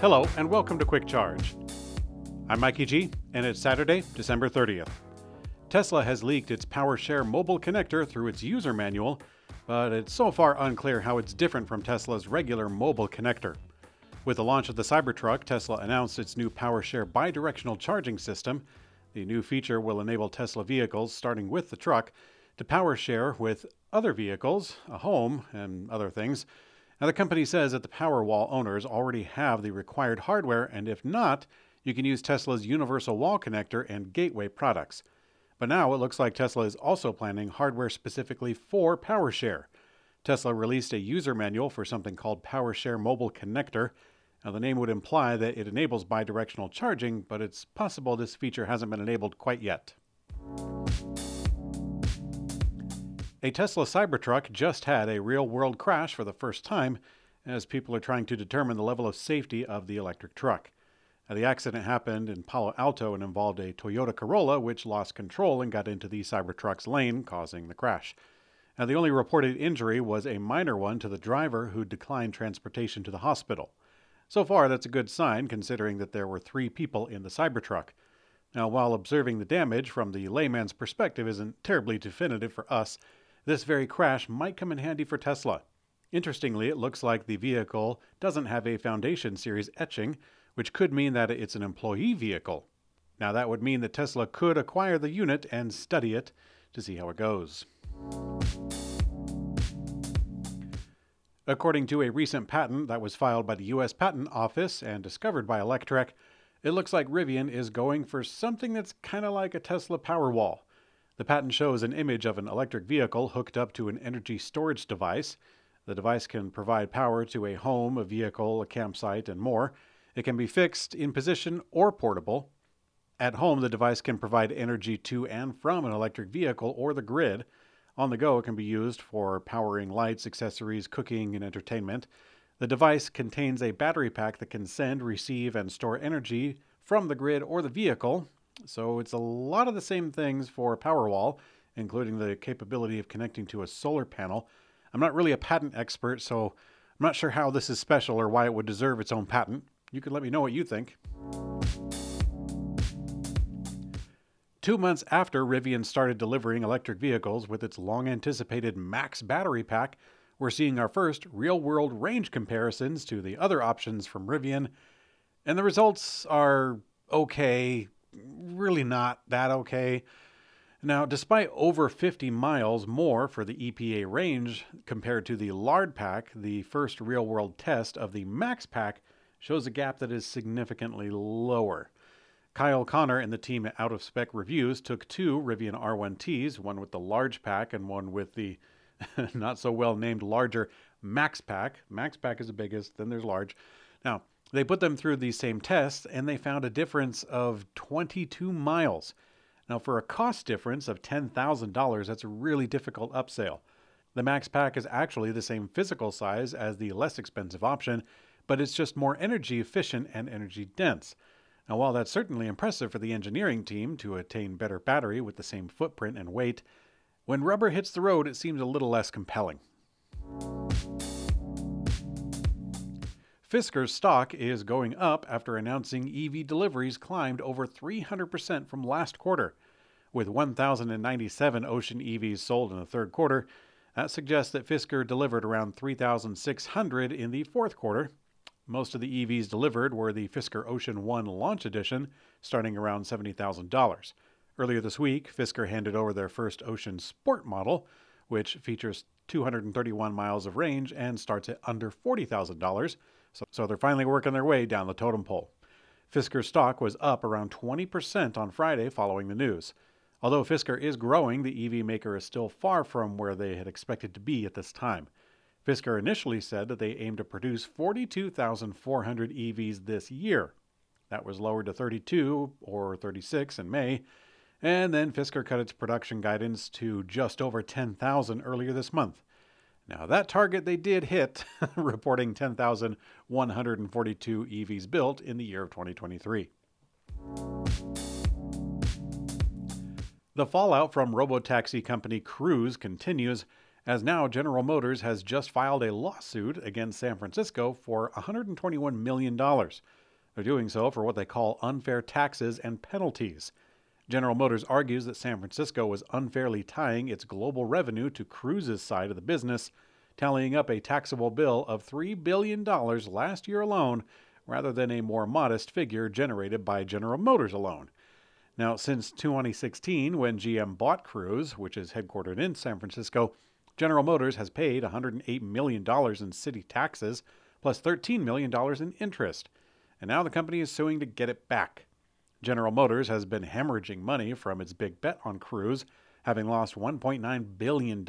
Hello, and welcome to Quick Charge. I'm Mikey G, and it's Saturday, December 30th. Tesla has leaked its PowerShare mobile connector through its user manual, but it's so far unclear how it's different from Tesla's regular mobile connector. With the launch of the Cybertruck, Tesla announced its new PowerShare bidirectional charging system. The new feature will enable Tesla vehicles, starting with the truck, to power share with other vehicles, a home, and other things. Now, the company says that the Powerwall owners already have the required hardware, and if not, you can use Tesla's Universal Wall Connector and Gateway products. But now it looks like Tesla is also planning hardware specifically for PowerShare. Tesla released a user manual for something called PowerShare Mobile Connector. Now, the name would imply that it enables bidirectional charging, but it's possible this feature hasn't been enabled quite yet. A Tesla Cybertruck just had a real world crash for the first time as people are trying to determine the level of safety of the electric truck. Now, the accident happened in Palo Alto and involved a Toyota Corolla, which lost control and got into the Cybertruck's lane, causing the crash. Now, the only reported injury was a minor one to the driver who declined transportation to the hospital. So far, that's a good sign considering that there were three people in the Cybertruck. Now, while observing the damage from the layman's perspective isn't terribly definitive for us, this very crash might come in handy for Tesla. Interestingly, it looks like the vehicle doesn't have a Foundation Series etching, which could mean that it's an employee vehicle. Now, that would mean that Tesla could acquire the unit and study it to see how it goes. According to a recent patent that was filed by the U.S. Patent Office and discovered by Electrek, it looks like Rivian is going for something that's kind of like a Tesla Powerwall. The patent shows an image of an electric vehicle hooked up to an energy storage device. The device can provide power to a home, a vehicle, a campsite, and more. It can be fixed in position or portable. At home, the device can provide energy to and from an electric vehicle or the grid. On the go, it can be used for powering lights, accessories, cooking, and entertainment. The device contains a battery pack that can send, receive, and store energy from the grid or the vehicle. So it's a lot of the same things for Powerwall, including the capability of connecting to a solar panel. I'm not really a patent expert, so I'm not sure how this is special or why it would deserve its own patent. You can let me know what you think. Two months after Rivian started delivering electric vehicles with its long anticipated Max battery pack, we're seeing our first real world range comparisons to the other options from Rivian, and the results are okay, really not that okay. Now, despite over 50 miles more for the EPA range compared to the Lard pack, the first real world test of the Max pack shows a gap that is significantly lower. Kyle Conner and the team at Out of Spec Reviews took two Rivian R1Ts, one with the large pack and one with the not so well named larger Max Pack. Max Pack is the biggest, then there's large. Now, they put them through these same tests and they found a difference of 22 miles. Now, for a cost difference of $10,000, that's a really difficult upsell. The Max Pack is actually the same physical size as the less expensive option, but it's just more energy efficient and energy dense. Now, while that's certainly impressive for the engineering team to attain better battery with the same footprint and weight, when rubber hits the road, it seems a little less compelling. Fisker's stock is going up after announcing EV deliveries climbed over 300% from last quarter. With 1,097 Ocean EVs sold in the third quarter, that suggests that Fisker delivered around 3,600 in the fourth quarter, most of the EVs delivered were the Fisker Ocean One Launch Edition, starting around $70,000. Earlier this week, Fisker handed over their first Ocean Sport model, which features 231 miles of range and starts at under $40,000. So, so they're finally working their way down the totem pole. Fisker's stock was up around 20% on Friday following the news. Although Fisker is growing, the EV maker is still far from where they had expected to be at this time. Fisker initially said that they aim to produce 42,400 EVs this year. That was lowered to 32 or 36 in May, and then Fisker cut its production guidance to just over 10,000 earlier this month. Now, that target they did hit, reporting 10,142 EVs built in the year of 2023. The fallout from robotaxi company Cruise continues as now General Motors has just filed a lawsuit against San Francisco for $121 million. They're doing so for what they call unfair taxes and penalties. General Motors argues that San Francisco was unfairly tying its global revenue to Cruise's side of the business, tallying up a taxable bill of $3 billion last year alone, rather than a more modest figure generated by General Motors alone. Now, since 2016, when GM bought Cruise, which is headquartered in San Francisco, General Motors has paid $108 million in city taxes, plus $13 million in interest, and now the company is suing to get it back. General Motors has been hemorrhaging money from its big bet on Cruise, having lost $1.9 billion